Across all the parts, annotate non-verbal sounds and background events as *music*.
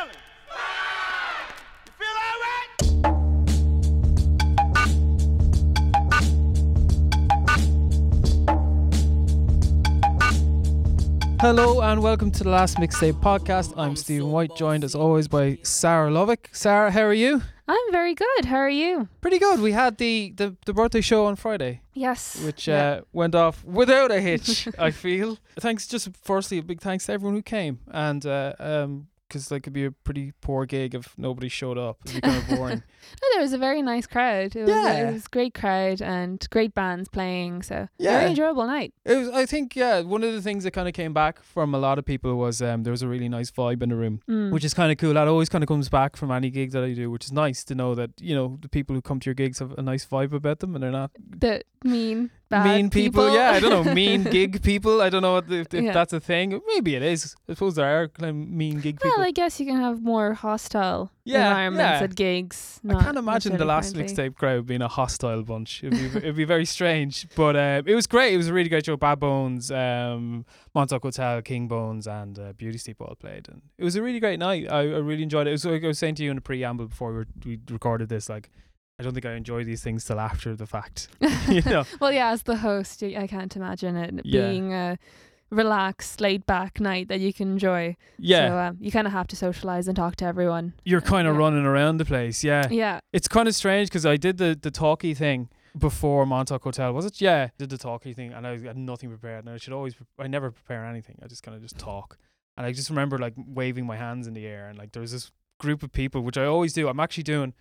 feeling? You feel all right? Hello and welcome to the Last Mixtape podcast. I'm Stephen White, joined as always by Sarah Lovick. Sarah, how are you? I'm very good. How are you? Pretty good. We had the, the, the birthday show on Friday, Yes. which Yeah. uh, went off without a hitch, *laughs* I feel. Thanks, just firstly, a big thanks to everyone who came. And uh, um 'cause that could be a pretty poor gig if nobody showed up. It'd be kind of *laughs* boring. No, there was a very nice crowd. It was, Yeah. it was a great crowd and great bands playing. So Yeah. very enjoyable night. It was, I think, yeah, one of the things that kind of came back from a lot of people was um, there was a really nice vibe in the room. Mm. which is kind of cool. That always kind of comes back from any gig that I do, which is nice to know that you know the people who come to your gigs have a nice vibe about them, and they're not that mean, mean people. Yeah, I don't know, mean gig *laughs* people. I don't know if, if Yeah. that's a thing. Maybe it is. I suppose there are kind of mean gig people. Well, I guess you can have more hostile Yeah, environments yeah. at gigs. I can't imagine the last friendly. mixtape crowd being a hostile bunch. It'd be, it'd be very strange, but uh, it was great. It was a really great show. Bad Bones, um, Montauk Hotel, King Bones, and uh, Beauty Sleep all played, and it was a really great night. I, I really enjoyed it. It was like I was saying to you in the preamble before we, were, we recorded this, like. I don't think I enjoy these things till after the fact. *laughs* *laughs* you know, Well, yeah, as the host, I can't imagine it Yeah. being a relaxed, laid back night that you can enjoy. yeah, So um, you kind of have to socialize and talk to everyone. you're kind of yeah. running around the place. Yeah, Yeah. it's kind of strange because I did the the talkie thing before Montauk Hotel. Was it? Yeah, did the talkie thing, and I had nothing prepared. And I should always, I never prepare anything. I just kind of just talk, and I just remember like waving my hands in the air, and like there was this group of people, which I always do. I'm actually doing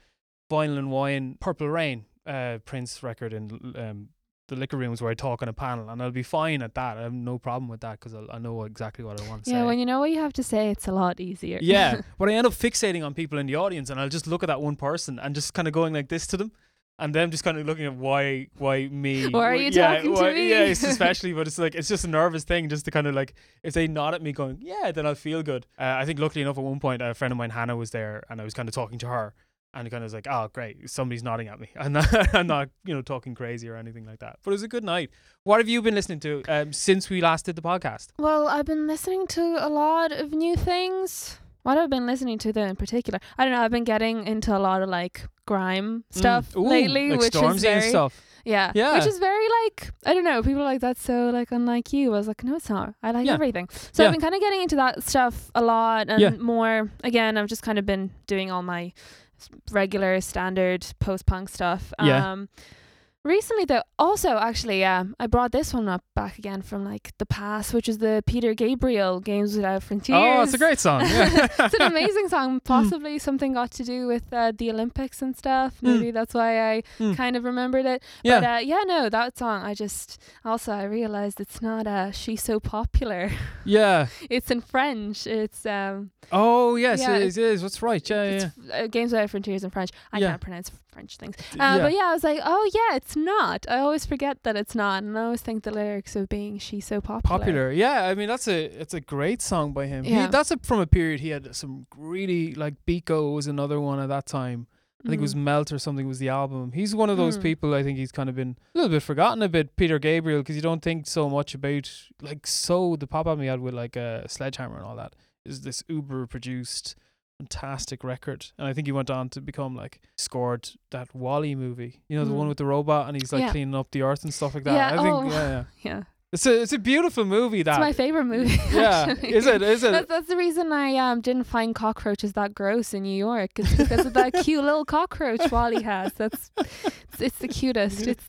Vinyl and Wine, Purple Rain, uh, Prince record in um. The liquor rooms where I talk on a panel, and I'll be fine at that. I have no problem with that because I know exactly what I want to Yeah, say. when you know what you have to say, it's a lot easier. Yeah, *laughs* but I end up fixating on people in the audience, and I'll just look at that one person and just kind of going like this to them, and them just kind of looking at why, why me? *laughs* Why are you yeah, talking to me? Yeah, it's *laughs* especially, but it's like it's just a nervous thing, just to kind of like if they nod at me, going yeah, then I'll feel good. Uh, I think luckily enough, at one point, a friend of mine, Hannah, was there, and I was kind of talking to her. And kind of was like, oh, great, somebody's nodding at me. *laughs* I'm not, I'm not, you know, talking crazy or anything like that. But it was a good night. What have you been listening to um, since we last did the podcast? Well, I've been listening to a lot of new things. What have I been listening to though in particular? I don't know. I've been getting into a lot of like grime stuff Mm. Ooh, lately, like which Stormzy is very stuff. yeah, Yeah. which is very like I don't know. People are like that's so like unlike you. I was like, no, it's not. I like Yeah. everything. So Yeah. I've been kind of getting into that stuff a lot and more. Again, I've just kind of been doing all my regular standard post punk stuff. Yeah. Um, Recently though, also actually, um, I brought this one up back again from like the past, which is the Peter Gabriel Games Without Frontiers. Oh, it's a great song. Yeah. *laughs* it's an amazing song. *laughs* Possibly something got to do with uh, the Olympics and stuff. Maybe that's why I Mm. kind of remembered it. yeah. But uh, yeah, no, that song. I just also I realized it's not uh she's so popular. *laughs* yeah. it's in French. It's um Oh, yes, Yeah, it is. It is. What's right? Yeah, yeah. uh, Games Without Frontiers in French. I Yeah. can't pronounce French things. yeah. Uh, But yeah, I was like, oh yeah, it's not. I always forget that it's not, and I always think the lyrics of being she's so popular. popular. Yeah, I mean that's a it's a great song by him. He, Yeah. that's a, from a period he had some really like Biko was another one at that time. I think it was Mhm. Melt or something was the album. He's one of those Mm. people I think he's kind of been a little bit forgotten a bit. Peter Gabriel because you don't think so much about like so the pop album he had with like a uh, Sledgehammer and all that is this uber produced fantastic record and I think he went on to become like scored that WALL-E movie you know the one Mm. with the robot and he's like Yeah. cleaning up the earth and stuff like that Yeah, I think oh. yeah, yeah *laughs* yeah. it's a it's a beautiful movie that It's my favorite movie. *laughs* yeah actually. is it is it That's, that's the reason I um didn't find cockroaches that gross in New York. It's because of that *laughs* cute little cockroach WALL-E has. That's it's, it's the cutest. It's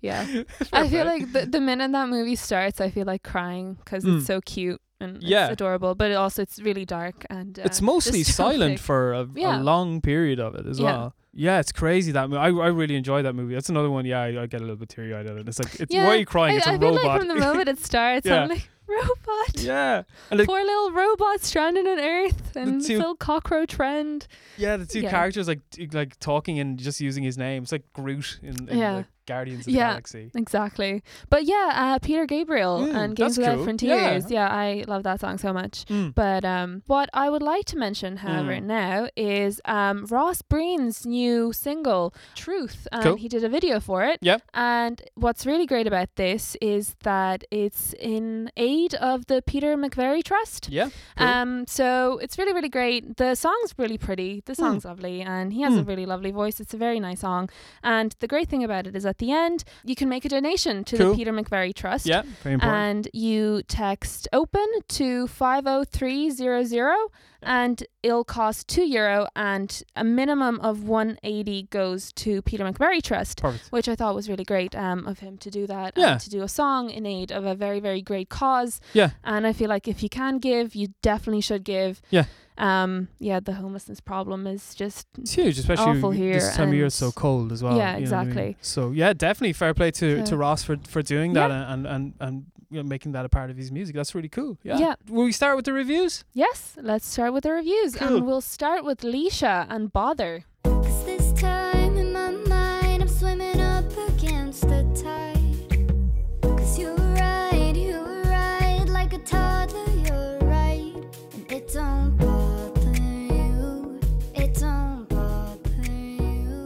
yeah. I feel like the the minute that movie starts, I feel like crying because Mm. it's so cute and Yeah. it's adorable, but it also it's really dark and uh, it's mostly *laughs* silent for a, Yeah. a long period of it as Yeah. well. Yeah, it's crazy that movie. I, I really enjoy that movie. That's another one. Yeah, I, I get a little bit teary eyed at it. It's like, it's, Yeah, why are you crying? I, it's a I feel robot. like from the moment it starts, *laughs* Yeah. I'm like *laughs* robot. yeah, and like, Poor little robot stranded on Earth and two- little cockroach friend. yeah, the two yeah. characters like like talking and just using his name. It's like Groot in, in Yeah. the Guardians of Yeah. the Galaxy. Exactly. But yeah, uh, Peter Gabriel Mm, and Games Without cool. Frontiers. Yeah. I love that song so much. Mm. But um, what I would like to mention, however, Mm. now is um, Ross Breen's new single, Truth. And Cool. he did a video for it. Yep. And what's really great about this is that it's in aid of the Peter McVerry Trust. Yeah. cool. Um, so it's really, really great. The song's really pretty. The song's lovely, and he has a Hmm. really lovely voice. It's a very nice song. And the great thing about it is at the end, you can make a donation to Cool. the Peter McVerry Trust. yeah. Very important. And you text open to 50300 and it'll cost 2 euro and a minimum of 180 goes to Peter McVerry Trust Perfect. which I thought was really great um, of him to do that Yeah. to do a song in aid of a very very great cause. Yeah. And I feel like if you can give, you definitely should give. Yeah. Um. Yeah. The homelessness problem is just It's huge, especially awful here this time of year. It's so cold as well. Yeah, know I mean? exactly. So yeah, definitely fair play to, to Ross for for doing that Yeah. and and and you know, making that a part of his music. That's really cool. Yeah. Yeah. Will we start with the reviews? yes. Let's start with the reviews, Cool. and we'll start with Laoise and Bother.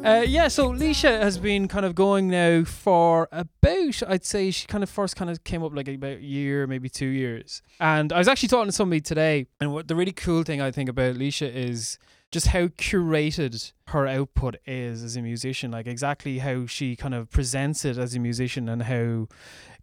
Uh, yeah, so Laoise has been kind of going now for about, I'd say she kind of first kind of came up like about a year, maybe two years. And I was actually talking to somebody today, and what the really cool thing I think about Laoise is just how curated her output is as a musician, like exactly how she kind of presents it as a musician and how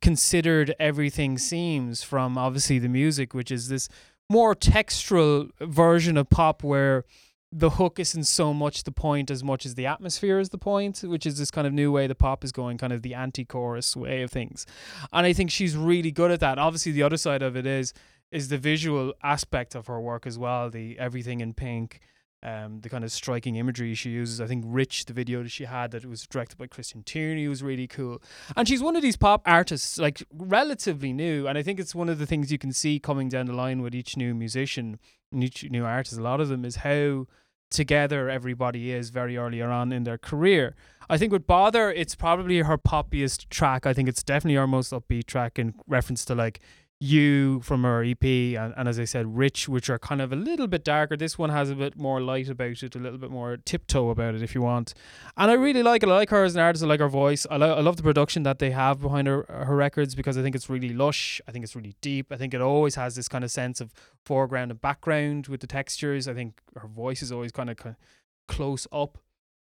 considered everything seems from obviously the music, which is this more textural version of pop where the hook isn't so much the point as much as the atmosphere is the point, which is this kind of new way the pop is going, kind of the anti chorus way of things. And I think she's really good at that. Obviously the other side of it is is the visual aspect of her work as well, the everything in pink. Um, the kind of striking imagery she uses. I think Rich, the video that she had that was directed by Christian Tierney, was really cool. And she's one of these pop artists, like relatively new. And I think it's one of the things you can see coming down the line with each new musician and each new artist. A lot of them is how together everybody is very earlier on in their career. I think with Bother, it's probably her poppiest track. I think it's definitely her most upbeat track in reference to like you from her EP and, and as I said, Rich, which are kind of a little bit darker. This one has a bit more light about it, a little bit more tiptoe about it, if you want. And I really like it. I like her as an artist. I like her voice. I, lo- I love the production that they have behind her her records because I think it's really lush. I think it's really deep. I think it always has this kind of sense of foreground and background with the textures. I think her voice is always kind of, kind of close up.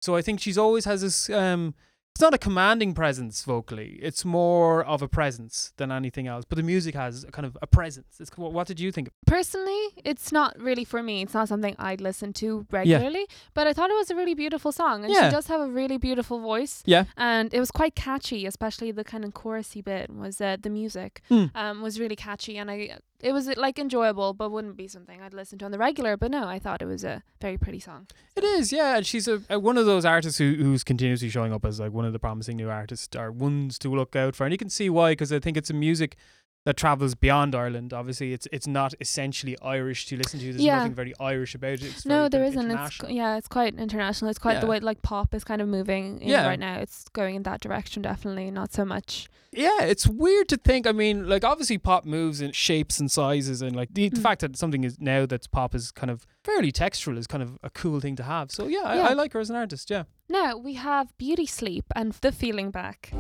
So I think she's always has this. Um, it's not a commanding presence vocally. It's more of a presence than anything else. But the music has a kind of a presence. It's, what, did you think? Personally, it's not really for me. It's not something I'd listen to regularly, but I thought it was a really beautiful song. And Yeah. she does have a really beautiful voice. Yeah. And it was quite catchy, especially the kind of chorusy bit was uh, the music Hmm. um, was really catchy. And I it was uh, like enjoyable, but wouldn't be something I'd listen to on the regular. But no, I thought it was a very pretty song. It is, yeah. And she's a, a one of those artists who who's continuously showing up as like one of the promising new artists or ones to look out for. And you can see why because I think it's a music that travels beyond Ireland. Obviously, it's it's not essentially Irish to listen to. There's Yeah. nothing very Irish about it. It's no, there isn't. It's yeah, it's quite international. It's quite the way like pop is kind of moving in Yeah. right now. It's going in that direction, definitely. Not so much. Yeah, it's weird to think. I mean, like obviously pop moves in shapes and sizes, and like the, the Mm. fact that something is now that's pop is kind of fairly textural is kind of a cool thing to have. So yeah, I, Yeah. I like her as an artist. Yeah. Now we have Beauty Sleep and The Feeling Back.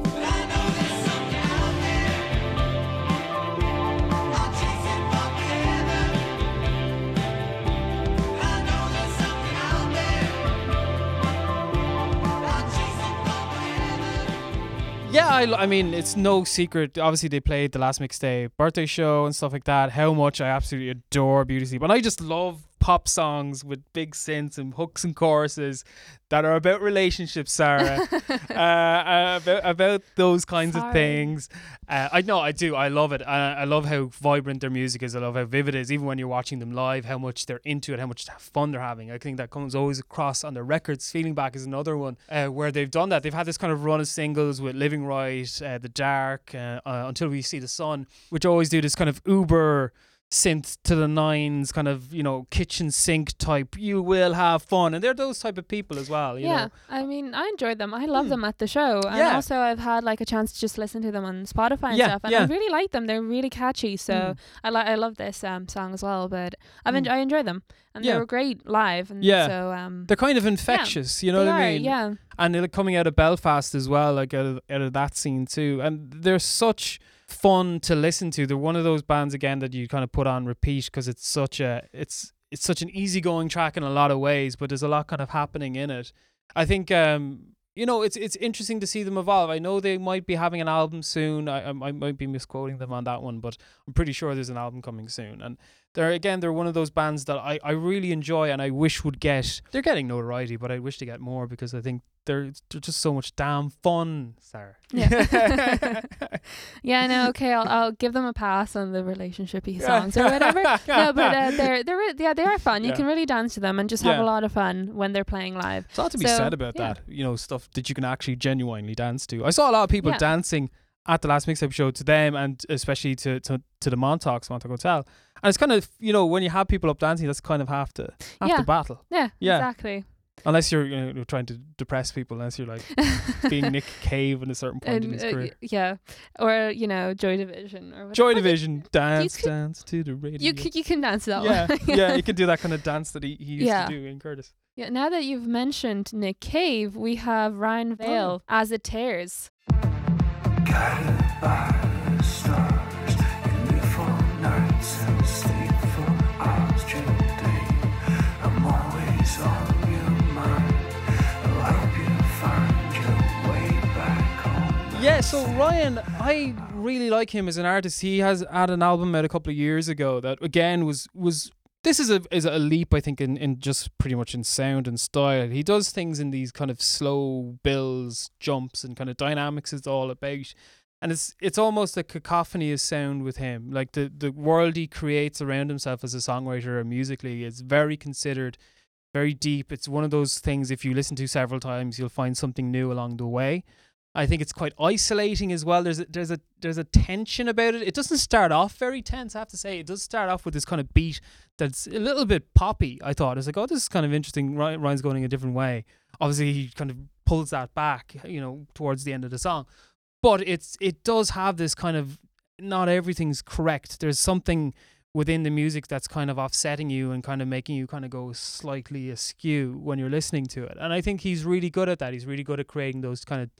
Yeah, I mean, it's no secret. Obviously, they played the last mixtape birthday show and stuff like that. How much I absolutely adore Beauty Sleep. And I just love pop songs with big synths and hooks and choruses that are about relationships, Sarah. *laughs* uh, uh, about, about those kinds of things. Uh, I know, I do. I love it. Uh, I love how vibrant their music is. I love how vivid it is. Even when you're watching them live, how much they're into it, how much fun they're having. I think that comes always across on their records. Feeling Back is another one uh, where they've done that. They've had this kind of run of singles with Living Right, uh, The Dark, uh, uh, Until We See the Sun, which always do this kind of uber synth to the nines kind of you know kitchen sink type you will have fun and they're those type of people as well you yeah, know I mean, I enjoyed them. I love Hmm. them at the show, and Yeah. also I've had like a chance to just listen to them on Spotify and Yeah, stuff, and yeah. I really like them. They're really catchy, so Mm. I like I love this um song as well. But I've Mm. enj- I enjoy them, and they were great live, and Yeah. so um they're kind of infectious you know what I mean yeah, and they're coming out of Belfast as well, like out of, out of that scene too. And they're such fun to listen to. They're one of those bands again that you kind of put on repeat because it's such a it's it's such an easygoing track in a lot of ways, but there's a lot kind of happening in it. I think um you know it's it's interesting to see them evolve. I know they might be having an album soon. I I, I might be misquoting them on that one, but I'm pretty sure there's an album coming soon. And they're again they're one of those bands that I, I really enjoy and I wish would get they're getting notoriety, but I wish to get more because I think they're they're just so much damn fun, Sarah. Yeah. *laughs* *laughs* yeah, no, *laughs* okay, I'll, I'll give them a pass on the relationshipy songs or whatever. *laughs* no, but uh, they're they're re- yeah they are fun. You Yeah. can really dance to them and just have Yeah. a lot of fun when they're playing live. There's a lot to be So, said about yeah. that. You know, stuff that you can actually genuinely dance to. I saw a lot of people dancing at the last mixtape show to them and especially to, to, to the Montauk's Montauk Hotel. And it's kind of you know, when you have people up dancing, that's kind of half the half Yeah. the battle. Yeah, Yeah. exactly. Unless you're you know, trying to depress people, unless you're like being Nick *laughs* Cave at a certain point in And, his uh, career. yeah, or you know Joy Division or whatever. Joy But you- Division, dance, could- dance to the radio. You can, you can dance to that yeah, one. yeah, you *laughs* can do that kind of dance that he, he used Yeah. to do in Curtis. Yeah, now that you've mentioned Nick Cave, we have Ryan Vail as it tears. Yeah, so Ryan, I really like him as an artist. He has had an album out a couple of years ago that again was was this is a is a leap I think in, in just pretty much in sound and style. He does things in these kind of slow bills, jumps and kind of dynamics it's all about. And it's it's almost a cacophony of sound with him. Like the, the world he creates around himself as a songwriter or musically is very considered, very deep. It's one of those things if you listen to several times you'll find something new along the way. I think it's quite isolating as well. There's a, there's a there's a tension about it. It doesn't start off very tense, I have to say. It does start off with this kind of beat that's a little bit poppy. I thought it's like, oh, this is kind of interesting. Ryan's going in a different way. Obviously, he kind of pulls that back, you know, towards the end of the song. But it's it does have this kind of not everything's correct. There's something within the music that's kind of offsetting you and kind of making you kind of go slightly askew when you're listening to it. And I think he's really good at that. He's really good at creating those kind of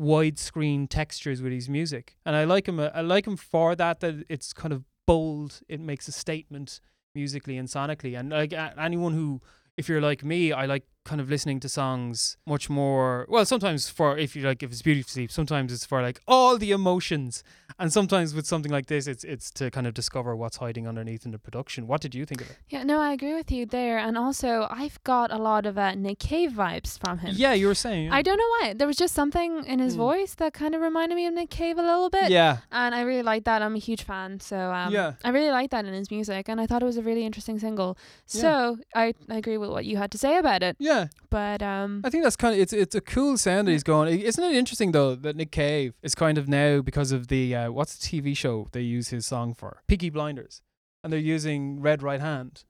widescreen textures with his music, and I like him. uh, I like him for that. That it's kind of bold. It makes a statement musically and sonically. And like anyone who, if you're like me, I like kind of listening to songs much more. Well, sometimes for if you like, if it's beautiful sleep, sometimes it's for like all the emotions, and sometimes with something like this, it's it's to kind of discover what's hiding underneath in the production. What did you think of it? Yeah, no, I agree with you there. And also, I've got a lot of uh, Nick Cave vibes from him. Yeah, you were saying. I don't know why. There was just something in his Mm. voice that kind of reminded me of Nick Cave a little bit. Yeah. And I really like that. I'm a huge fan. So um, Yeah. I really like that in his music. And I thought it was a really interesting single. Yeah. So I, I agree with what you had to say about it. Yeah. But um, I think that's kind of it's it's a cool sound that he's going. Isn't it interesting though that Nick Cave is kind of now because of the uh, what's the TV show they use his song for Peaky Blinders, and they're using Red Right Hand,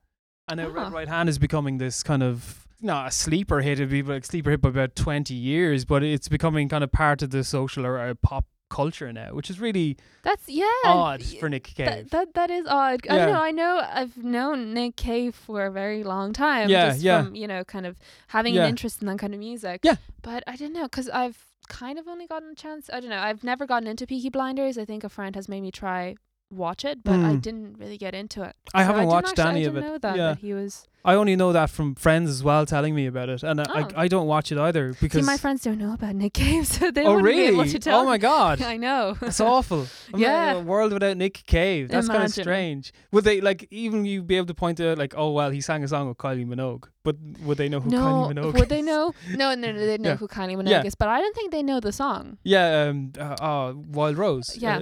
and now Ah. Red Right Hand is becoming this kind of not a sleeper hit. It'd be like sleeper hit by about twenty years, but it's becoming kind of part of the social or uh, pop culture now, which is really that's, yeah. odd for Nick That, Cave. that that is odd. I don't know. I know I've known Nick Cave for a very long time. Yeah, just yeah. From you know, kind of having Yeah. an interest in that kind of music. Yeah. But I don't know because I've kind of only gotten a chance. I don't know. I've never gotten into Peaky Blinders. I think a friend has made me try watch it, but I Mm. didn't really get into it. I So haven't didn't watched actually, any I of it. know that, yeah, that he was. I only know that from friends as well telling me about it, and I, Oh. I, I don't watch it either See, because my friends don't know about Nick Cave, *laughs* so they oh wouldn't be able really? to tell. Oh my god! *laughs* I know. *laughs* That's awful. I'm Yeah. A world without Nick Cave. That's kind of strange. Would they like even you be able to point to like, oh well, he sang a song with Kylie Minogue, but would they know who no, Kylie Minogue? would they is? know? No, no, no, they know Yeah. who Kylie Minogue Yeah. is, but I don't think they know the song. Yeah, um, uh, uh, Wild Rose. Yeah. uh,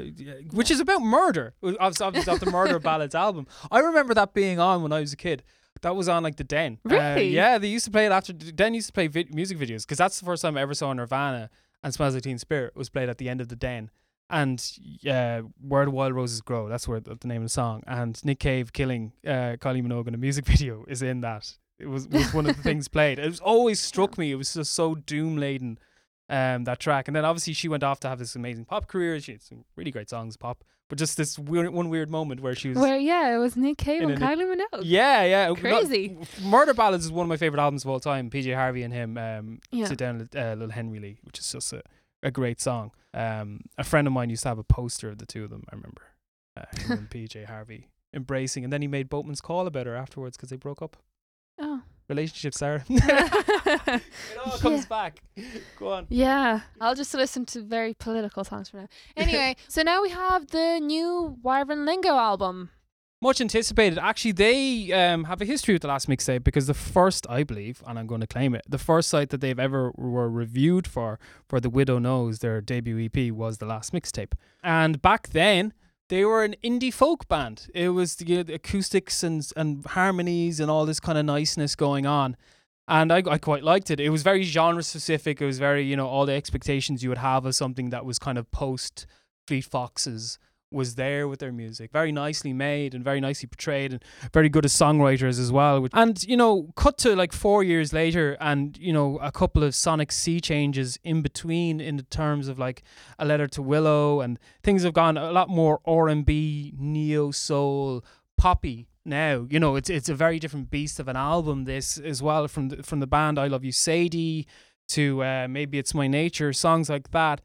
which is about murder. Was Obviously, obviously off the Murder Ballads album. I remember that being on when I was a kid. That was on like the Den. Uh, Really? yeah, they used to play it after. Den used to play vid- music videos because that's the first time I ever saw Nirvana and Smells Like Teen Spirit was played at the end of the Den. And uh, Where the Wild Roses Grow, that's where the, the name of the song. And Nick Cave killing uh, Kylie Minogue in a music *laughs* video is in that. It was, was one of the things played. It was always struck me. It was just so doom laden, um, that track. And then obviously she went off to have this amazing pop career. She had some really great songs, pop. But just this weird, one weird moment where she was. Where yeah, it was Nick Cave and Kylie Minogue. yeah, yeah. Not- Crazy. Murder Ballads is one of my favorite albums of all time. PJ Harvey and him um, Yeah. sit down with uh, Little Henry Lee, which is just a a great song. Um, a friend of mine used to have a poster of the two of them. I remember uh, him and *laughs* PJ Harvey embracing, and then he made Boatman's Call about her afterwards because they broke up. Oh. Relationship, Sarah. *laughs* it all comes Yeah. back. Go on. Yeah, I'll just listen to very political songs for now. *laughs* Anyway, so now we have the new Wyvern Lingo album. Much anticipated. Actually, they um, have a history with the last mixtape because the first, I believe, and I'm going to claim it, the first site that they've ever were reviewed for for the Widow Knows, their debut EP, was the last mixtape. And back then, they were an indie folk band. It was the, the acoustics and and harmonies and all this kind of niceness going on. And I, I quite liked it. It was very genre specific. It was very, you know, all the expectations you would have of something that was kind of post Fleet Foxes was there with their music. Very nicely made and very nicely portrayed and very good as songwriters as well. And, you know, cut to like four years later and, you know, a couple of sonic sea changes in between in the terms of like a letter to Willow and things have gone a lot more R&B, neo soul, poppy now. You know, it's it's a very different beast of an album this as well from the, from the band I Love You Sadie to uh, maybe it's my nature songs like that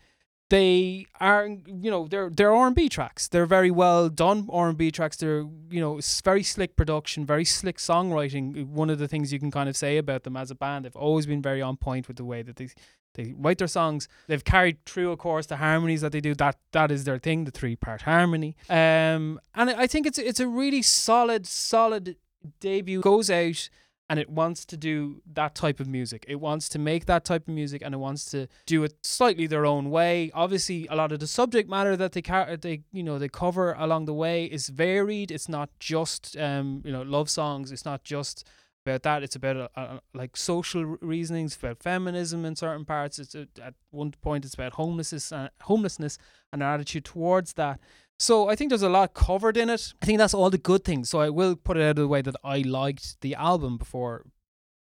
they are you know they're they're R&B tracks. They're very well done R&B tracks. They're you know it's very slick production very slick songwriting. One of the things you can kind of say about them as a band they've always been very on point with the way that they they write their songs. They've carried through of course the harmonies that they do. That that is their thing the three part harmony. Um and I think it's it's a really solid solid debut. Goes out and it wants to do that type of music. It wants to make that type of music, and it wants to do it slightly their own way. Obviously, a lot of the subject matter that they car- they you know they cover along the way is varied. It's not just um you know love songs. It's not just about that. It's about uh, uh, like social reasonings, about feminism in certain parts. It's uh, at one point it's about homelessness, uh, homelessness, and an attitude towards that. So I think there's a lot covered in it. I think that's all the good things. So I will put it out of the way that I liked the album before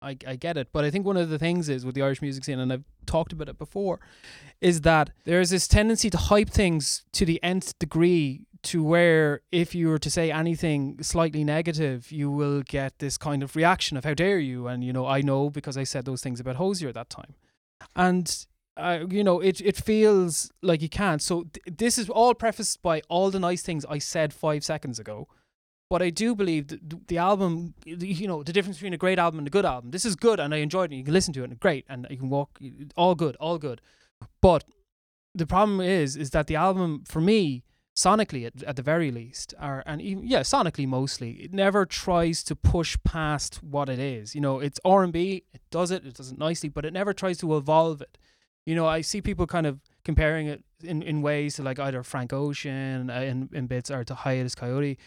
I, I get it. But I think one of the things is with the Irish music scene, and I've talked about it before, is that there's this tendency to hype things to the nth degree to where if you were to say anything slightly negative, you will get this kind of reaction of how dare you? And you know, I know because I said those things about Hozier at that time. And uh, you know, it it feels like you can't. So th- this is all prefaced by all the nice things I said five seconds ago. But I do believe that the album, you know, the difference between a great album and a good album. This is good, and I enjoyed it. You can listen to it, and great, and you can walk, all good, all good. But the problem is, is that the album for me, sonically at, at the very least, are and even yeah, sonically mostly, it never tries to push past what it is. You know, it's R and B, it does it, it does it nicely, but it never tries to evolve it. You know, I see people kind of comparing it in, in ways to like either Frank Ocean uh, in, in bits or to Hiatus Kaiyote.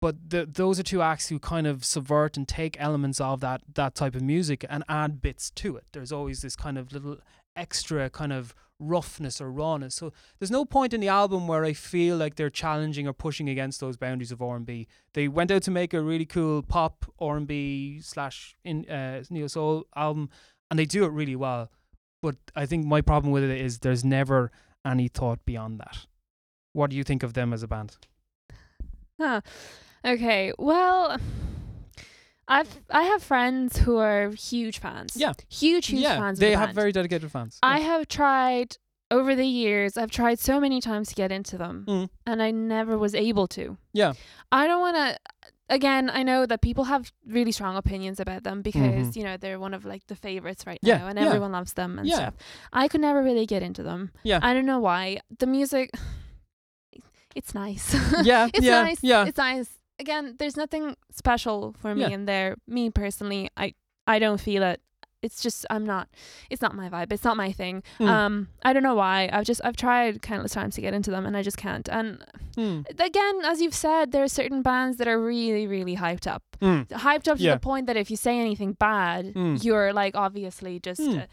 But the, those are two acts who kind of subvert and take elements of that that type of music and add bits to it. There's always this kind of little extra kind of roughness or rawness. So there's no point in the album where I feel like they're challenging or pushing against those boundaries of R&B. They went out to make a really cool pop R&B slash in uh, neo soul album, and they do it really well. But I think my problem with it is there's never any thought beyond that. What do you think of them as a band? Huh. Okay. Well, I've I have friends who are huge fans. Yeah. Huge, huge yeah, fans. they the have band. very dedicated fans. I Yeah. have tried over the years. I've tried so many times to get into them, Mm. and I never was able to. Yeah. I don't want to. Again, I know that people have really strong opinions about them because Mhm. you know they're one of like the favorites right Yeah, now, and yeah. everyone loves them and Yeah. stuff. I could never really get into them. Yeah. I don't know why. The music, *sighs* it's nice. *laughs* yeah, it's yeah, nice. yeah. It's nice. Again, there's nothing special for me in there. Me personally, I I don't feel it. It's just I'm not. It's not my vibe. It's not my thing. Mm. Um, I don't know why. I've just I've tried countless times to get into them, and I just can't. And Mm. again, as you've said, there are certain bands that are really, really hyped up. Mm. Hyped up to Yeah. the point that if you say anything bad, Mm. you're like obviously just Mm. a,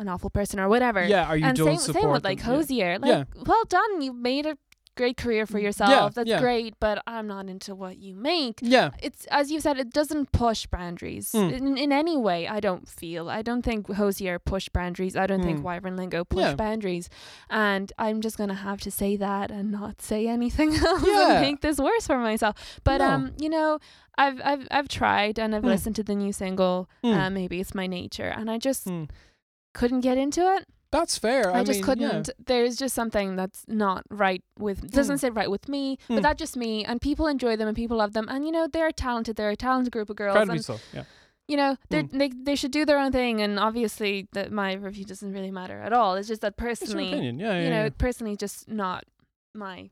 an awful person or whatever. Yeah, are you and same, support same with like them? Yeah. Hozier. Like, Yeah. well done. You made a great career for Mm, yourself. yeah, That's yeah. great, but I'm not into what you make. Yeah, It's as you said, it doesn't push boundaries Mm. in, in any way. I don't feel. I don't think Hozier pushed boundaries. I don't think Mm. Wyvern Lingo pushed Yeah. boundaries. And I'm just gonna have to say that and not say anything *laughs* else Yeah. and make this worse for myself. But No. um, you know, I've I've I've tried and I've Mm. listened to the new single. Mm. Uh, maybe it's my nature, and I just Mm. couldn't get into it. That's fair. I, I, just mean, couldn't. There's just something that's not right with. Doesn't Mm. sit right with me, Mm. but that's just me. And people enjoy them, and people love them. And you know, they're talented. They're a talented group of Yeah. girls. Incredibly And so. Yeah. you know, they Mm. they they should do their own thing. And obviously, that my review doesn't really matter at all. It's just that It's personally, opinion. Yeah. Yeah. you know, yeah. personally, just not my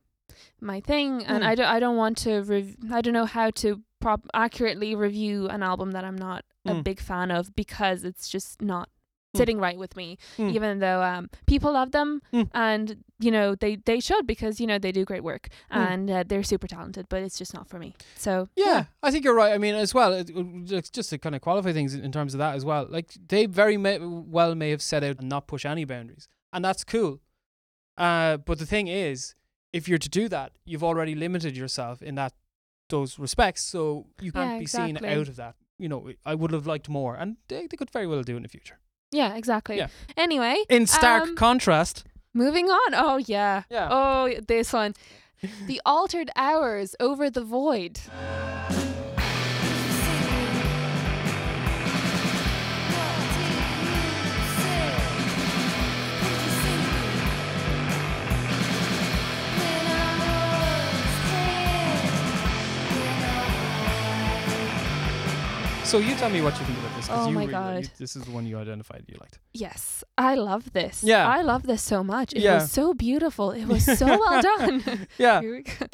my thing. And Mm. I don't I don't want to. Rev- I don't know how to prop accurately review an album that I'm not a big fan of because it's just not. Sitting right with me Mm. even though um people love them Mm. and you know they they should because you know they do great work Mm. and uh, they're super talented but it's just not for me so Yeah, I think you're right. I mean, as well, it, it- just just to kind of qualify things in terms of that as well. Like they very may, well may have set out and not push any boundaries, and that's cool. Uh, but the thing is, if you're to do that, you've already limited yourself in that those respects, so you can't Yeah, be seen out of that. You know, I would have liked more, and they, they could very well do in the future. Yeah exactly. Yeah. anyway In stark Um, contrast, moving on. Oh yeah. Yeah. oh this one. The altered hours over the void so you tell me what you think about this. 'cause Oh you my really- God. you- this is the one you identified you liked. yes i love this Yeah. i love this so much it Yeah. was so beautiful it *laughs* was so well done *laughs* Yeah. Here we go.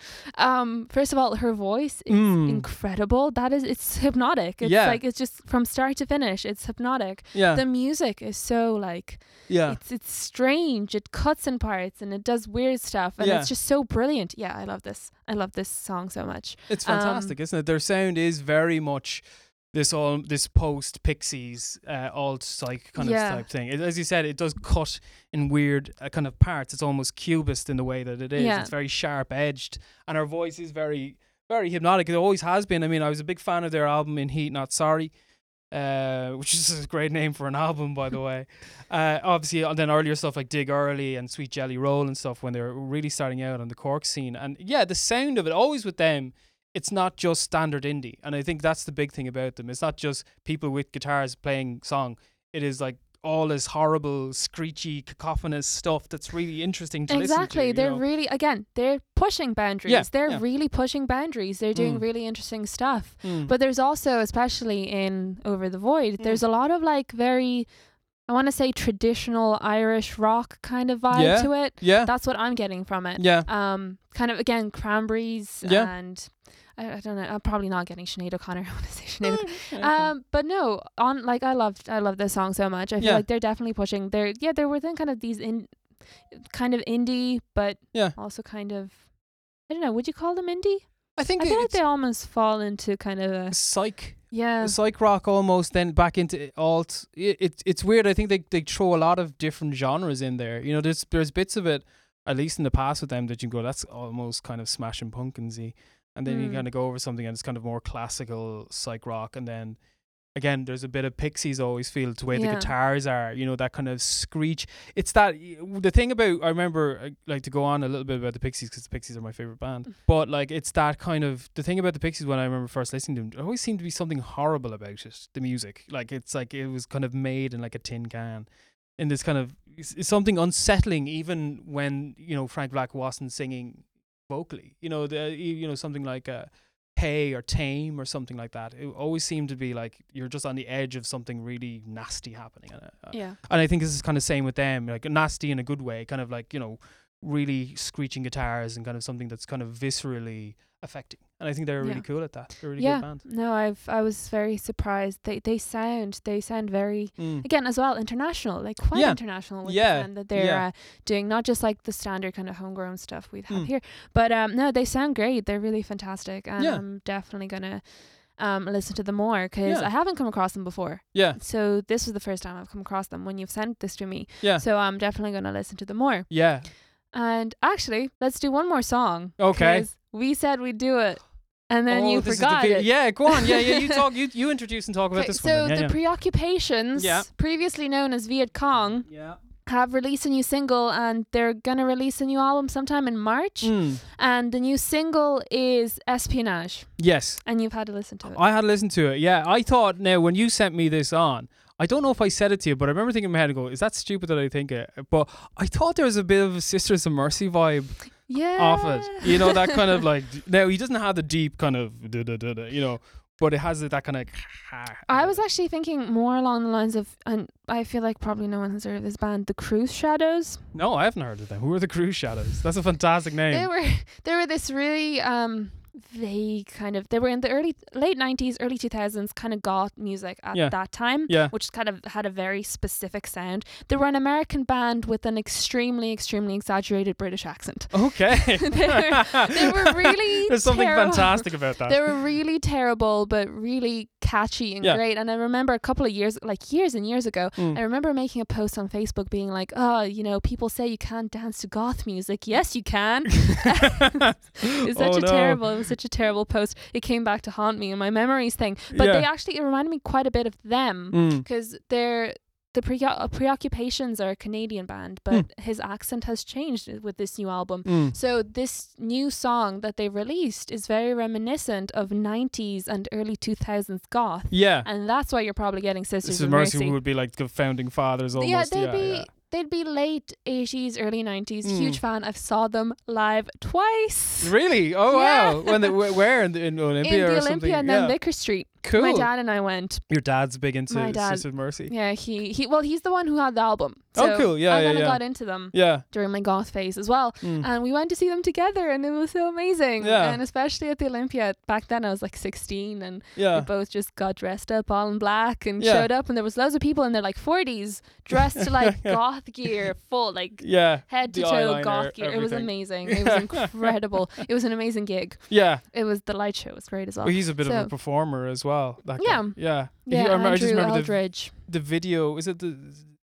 Um, first of all, her voice is Mm. incredible. That is, it's hypnotic. It's Yeah. like it's just from start to finish. It's hypnotic. Yeah. The music is so like yeah. it's it's strange. It cuts in parts and it does weird stuff, and Yeah. it's just so brilliant. Yeah, I love this. I love this song so much. It's Um, fantastic, isn't it? Their sound is very much this all this post Pixies uh, alt psych kind Yeah. of type thing. It, as you said, it does cut in weird uh, kind of parts. It's almost cubist in the way that it is. Yeah. It's very sharp edged, and her voice is very very hypnotic. It always has been. I mean, I was a big fan of their album In Heat Not Sorry. Uh, *laughs* which is a great name for an album, by the way. *laughs* Uh, obviously, and then earlier stuff like Dig Early and Sweet Jelly Roll and stuff when they were really starting out on the Cork scene. And yeah, the sound of it, always with them, it's not just standard indie. And I think that's the big thing about them. It's not just people with guitars playing song. It is like all this horrible, screechy, cacophonous stuff that's really interesting to exactly. listen to. they're know? really again. They're pushing boundaries. Yeah, they're yeah. really pushing boundaries. They're doing Mm. really interesting stuff. Mm. But there's also, especially in Over the Void, there's a lot of like very, I want to say traditional Irish rock kind of vibe Yeah. to it. yeah, That's what I'm getting from it. yeah, Um, kind of again cranberries Yeah. and I, I don't know. I'm probably not getting Sinead O'Connor. I want to say Sinead. Mm, *laughs* Um, but no, on like I loved I love this song so much. I feel Yeah. like they're definitely pushing. They're yeah they're within kind of these in, kind of indie, but Yeah. also kind of. I don't know. Would you call them indie? I think I feel like they almost fall into kind of a psych yeah. psych rock almost then back into alt it, it it's weird i think they, they throw a lot of different genres in there you know there's there's bits of it at least in the past with them that you can go that's almost kind of smashing punk and pumpkinsy and then you Mm. kind of go over something and it's kind of more classical psych rock and then again there's a bit of pixies always feel to the way the guitars are you know that kind of screech. It's that the thing about i remember like to go on a little bit about the pixies because the pixies are my favorite band but like it's that kind of the thing about the pixies when i remember first listening to them there always seemed to be something horrible about it the music. Like it's like it was kind of made in like a tin can in this kind of it's, it's something unsettling even when you know frank black wasn't singing vocally you know the you know something like uh Hey or Tame or something like that. It always seemed to be like you're just on the edge of something really nasty happening. And, uh, yeah. and I think this is kind of same with them, like nasty in a good way, kind of like you know, really screeching guitars and kind of something that's kind of viscerally affecting. And I think they're really cool at that. They're a really yeah. good band. No, I've I was very surprised. They they sound they sound very Mm. again as well international like quite Yeah. international with Yeah. the sound that they're Yeah. uh, doing not just like the standard kind of homegrown stuff we'd have Mm. here but um no they sound great they're really fantastic and Yeah. i'm definitely gonna um listen to them more because Yeah. i haven't come across them before Yeah, so this was the first time i've come across them when you've sent this to me yeah, so i'm definitely gonna listen to them more yeah. And actually let's do one more song Okay. we said we'd do it and then Oh, you is the forgot it Yeah, go on. Yeah, yeah. You *laughs* talk. You you introduce and talk about this so one. The Yeah, preoccupations Yeah. previously known as viet cong yeah. have released a new single and they're gonna release a new album sometime in March. Mm. And the new single is Espionage. Yes. And you've had to listen to it. I had to listen to it. Yeah, I thought now when you sent me this on, I don't know if I said it to you, but I remember thinking in my head, and go, is that stupid that I think it? But I thought there was a bit of a Sisters of Mercy vibe yeah. off it. You know, that kind of like, now he doesn't have the deep kind of, da, da, da, da, you know, but it has that kind of. *laughs* I was actually thinking more along the lines of, and I feel like probably no one has heard of this band, the Cruxshadows. No, I haven't heard of them. Who are the Cruxshadows? That's a fantastic name. They were *laughs* they were this really um vague kind of they were in the early late 90s early 2000s kind of goth music at Yeah. that time yeah. which kind of had a very specific sound they were an american band with an extremely extremely exaggerated british accent *laughs* Okay. They were- they were *laughs* really There's something terrible. fantastic about that. they were really terrible but really catchy and Yeah. great and i remember a couple of years like years and years ago Mm. I remember making a post on Facebook being like, oh, you know, people say you can't dance to goth music. Yes, you can. *laughs* It's such Oh, a no. terrible, was such a terrible post. It came back to haunt me in my memories thing. But they actually, it reminded me quite a bit of them Mm. because they're. The pre- uh, Preoccupations are a Canadian band, but his accent has changed with this new album. Mm. So this new song that they released is very reminiscent of 90s and early 2000s goth. Yeah. And that's why you're probably getting Sisters is of Mercy, Mercy. who would be like the founding fathers almost. Yeah, they'd yeah, be yeah. They'd be late eighties, early nineties. Mm. Huge fan. I've saw them live twice Really? Oh Yeah. wow! When they wh- where in, the, in Olympia in or the something? Olympia and yeah. then Vicar Street. Cool. My dad and I went. Your dad's big into My dad- Sisters of Mercy. Yeah, he he. Well, he's the one who had the album. Oh, cool. Yeah, I yeah, kind of yeah. got into them Yeah. during my goth phase as well. Mm. And we went to see them together, and it was so amazing. Yeah. And especially at the Olympia. Back then, I was like 16, and Yeah. we both just got dressed up all in black and Yeah. showed up. And there was loads of people in their like 40s dressed to like *laughs* goth gear, full like Yeah. head to The toe eyeliner, goth gear. It was everything. amazing. It was *laughs* incredible. it was an amazing gig. Yeah. It was the light show was great as well. Well, he's a bit of So- a performer as well. That Yeah. guy. Yeah. yeah, He- I, remember, I just remember the, Eldritch, the video. Is it the,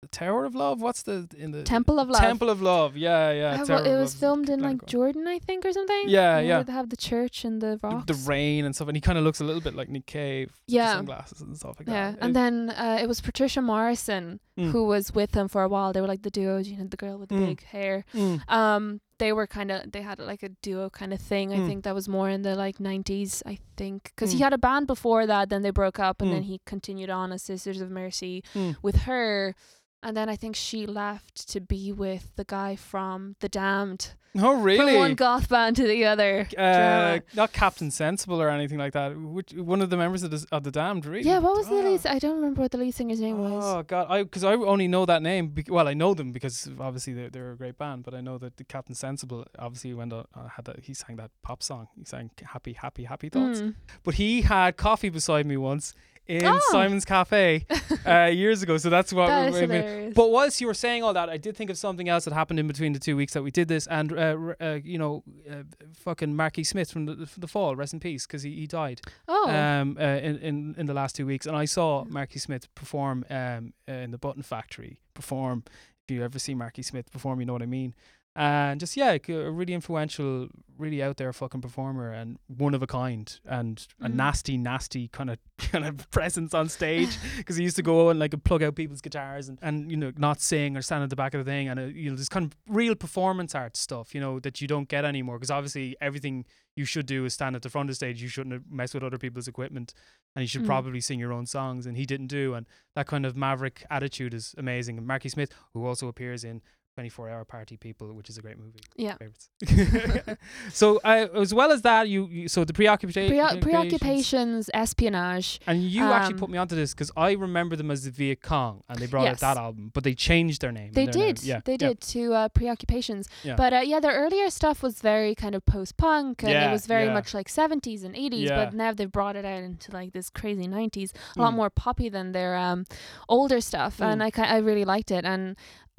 the Tower of Love? What's the in the Temple of Love. Temple of Love? Yeah, yeah. Uh, well, it was filmed in like. Jordan, I think, or something. Yeah, You yeah. They have the church and the The- rocks. The rain and stuff, and he kind of looks a little bit like Nick Cave. Yeah. sunglasses and stuff like Yeah, that. and then uh, it was Patricia Morrison Mm. who was with him for a while. They were like the duo, you know, the girl with the Mm. big hair. Mm. Um, they were kind of they had like a duo kind of thing. I Mm. think that was more in the like nineties. I think because Mm. he had a band before that, then they broke up, and then Mm. he continued on as Sisters of Mercy Mm. with her. And then I think she left to be with the guy from The Damned. Oh, really? From one goth band to the other. uh, not Captain Sensible or anything like that. Which one of the members of the, of the Damned? Really? Yeah, what was the Ah. lead? I don't remember what the lead singer's name was. Oh God, I because I only know that name. Bec- well, I know them because obviously they're, they're a great band. But I know that the Captain Sensible obviously went on uh, had that he sang that pop song. He sang Happy Happy Happy Thoughts. Mm. But he had coffee beside me once in Oh. Simon's Cafe *laughs* uh, years ago. So that's what. that we- we- but whilst you were saying all that, I did think of something else that happened in between the two weeks that we did this, and uh, uh, you know, uh, fucking Marky Smith from the, from the fall, rest in peace, because he, he died oh, um, uh, in, in in the last two weeks, and I saw Marky Smith perform um, uh, in the Button Factory. Perform. If you ever see Marky Smith perform, you know what I mean. And just yeah, like, a really influential, really out there fucking performer, and one of a kind, and a Mhm. nasty, nasty kind of *laughs* kind of presence on stage *laughs* because he used to go and like plug out people's guitars and, and you know not sing or stand at the back of the thing, and uh, you know this kind of real performance art stuff, you know that you don't get anymore because obviously everything you should do is stand at the front of the stage. You shouldn't mess with other people's equipment, and you should Mm. probably sing your own songs. And he didn't do, and that kind of maverick attitude is amazing. And Marky Smith, who also appears in 24 Hour Party People, which is a great movie. yeah. *laughs* So uh, as well as that, you, you so the preoccupation, Preo- preoccupations, espionage. and you actually Um, put me onto this because I remember them as the Viet Cong, and they brought Yes. out that album, but they changed their name. They now- did. yeah, they yeah. did to uh, preoccupations. Yeah. But uh, yeah, their earlier stuff was very kind of post punk and Yeah, it was very much like 70s and 80s. Yeah. But now they've brought it out into like this crazy 90s, a lot Mm. more poppy than their um, older stuff. And Mm. I, I really liked it. And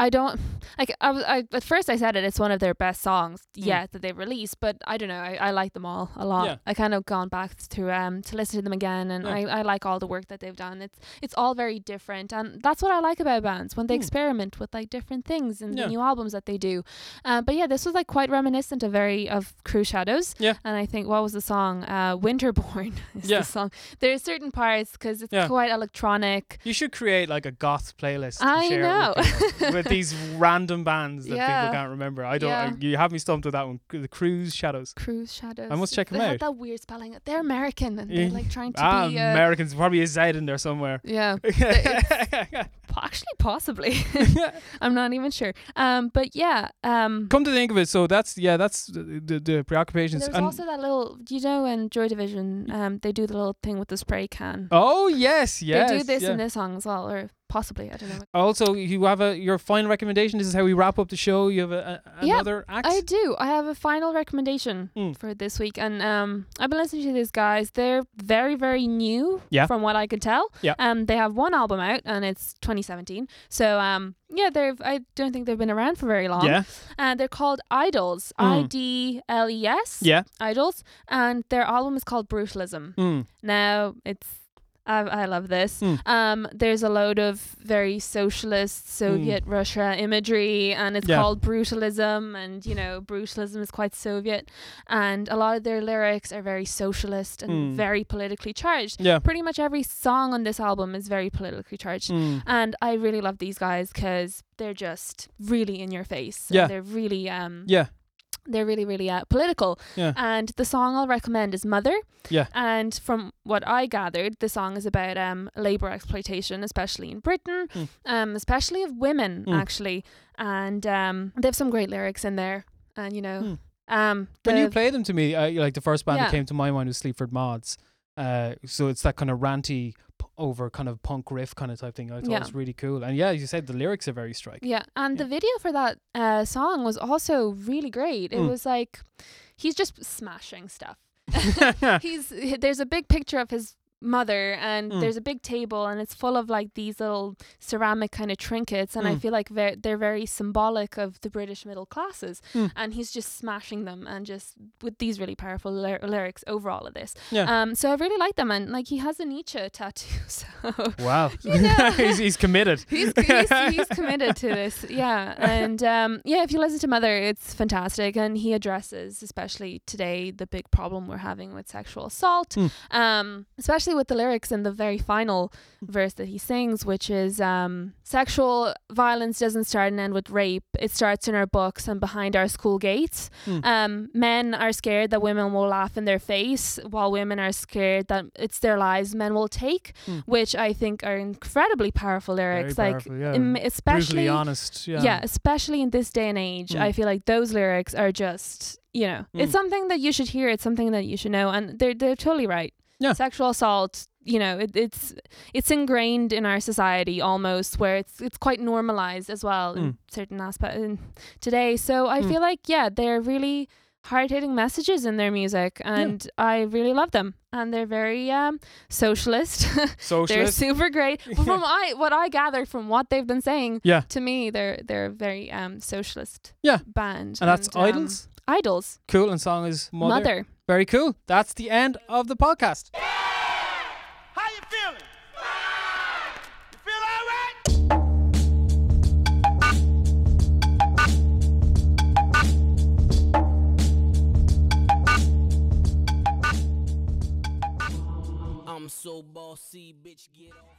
I don't like. I was. I, at first, I said it. It's one of their best songs Mm. yet that they've released. But I don't know. I, I like them all a lot. Yeah. I kind of gone back to um to listen to them again, and Yeah. I, I like all the work that they've done. It's it's all very different, and that's what I like about bands when they Mm. experiment with like different things in Yeah. the new albums that they do. Uh, but yeah, this was like quite reminiscent of very of Cruxshadows. Yeah. And I think what was the song? Uh, Winterborn *laughs* is Yeah. the song. There's certain parts because it's quite electronic. You should create like a goth playlist. to I share know. *laughs* with these random bands that Yeah. people can't remember. I don't. Yeah. I, you have me stumped with that one. The Cruxshadows. Cruise Shadows. I must check they them out. that weird spelling. They're American and they're like trying to Ah, be. Uh, Americans probably a Z in there somewhere. yeah, *laughs* actually, possibly. *laughs* I'm not even sure. Um, but yeah. Um, Come to think of it, so that's yeah, that's the the, the preoccupations. there's And- also that little, you know, in Joy Division, um, they do the little thing with the spray can. oh yes, yes. they do this yeah. in this song as well, or possibly. I don't know. Also, you have a your final recommendation. This is how we wrap up the show. You have a, a, Yeah, another act. I do. I have a final recommendation Mm. for this week, and um, I've been listening to these guys. They're very, very new, Yeah. from what I can tell. Yeah. Um, they have one album out, and it's 2017. So um, yeah, they've. I don't think they've been around for very long. yeah, And they're called Idles. Mm. I D L E S. yeah. Idles, and their album is called Brutalism. Mm. Now it's. I, I love this. Mm. Um, there's a load of very socialist Soviet Russia imagery, and it's Hmm. Yeah. called brutalism. And you know, brutalism is quite Soviet, and a lot of their lyrics are very socialist and Mm. very politically charged. Yeah. Pretty much every song on this album is very politically charged. Mm. And I really love these guys because they're just really in your face. Yeah. they're really um Yeah. They're really really uh, political Yeah. and the song i'll recommend is mother Yeah. and from what i gathered the song is about um labor exploitation especially in britain Mm. um especially of women Mm. actually and um they have some great lyrics in there and you know Mm. um When you play them to me, uh, like the first band that came to my mind was Sleaford Mods. Uh, so it's that kind of ranty over kind of punk riff kind of type thing. I thought Yeah. it was really cool. And yeah, as you said, the lyrics are very striking. yeah and the video for that uh song was also really great it Mm. was like he's just smashing stuff *laughs* *laughs* he's there's a big picture of his mother and Mm. there's a big table and it's full of like these little ceramic kind of trinkets and I Mm. feel like they're very symbolic of the British middle classes Mm. and he's just smashing them and just with these really powerful ly- lyrics over all of this Yeah. um so I really like them and like he has a Nietzsche tattoo *laughs* so wow. *laughs* You know. *laughs* he's, he's committed. he's, he's, he's committed to this yeah and um yeah if you listen to mother it's fantastic and he addresses especially today the big problem we're having with sexual assault Mm. um especially with the lyrics in the very final verse that he sings which is um sexual violence doesn't start and end with rape it starts in our books and behind our school gates Mm. um men are scared that women will laugh in their face while women are scared that it's their lives men will take Mm. which i think are incredibly powerful lyrics Very like powerful, yeah. im- Brutally especially honest. Yeah. yeah. especially in this day and age Mm. i feel like those lyrics are just you know Mm. it's something that you should hear it's something that you should know and they're they're totally right Yeah. sexual assault you know it, it's it's ingrained in our society almost where it's it's quite normalized as well in Mm. certain aspects today so i Mm. feel like yeah they're really hard-hitting messages in their music and i really love them and they're very um socialist *laughs* they're super great *laughs* but from I what I gather from what they've been saying Yeah. to me they're they're a very um socialist Yeah. band and that's um, Idles. Idles Cool. And song is Mother. mother, Very cool. That's the end of the podcast. How you feeling? You feel all right? I'm so bossy, bitch, get off.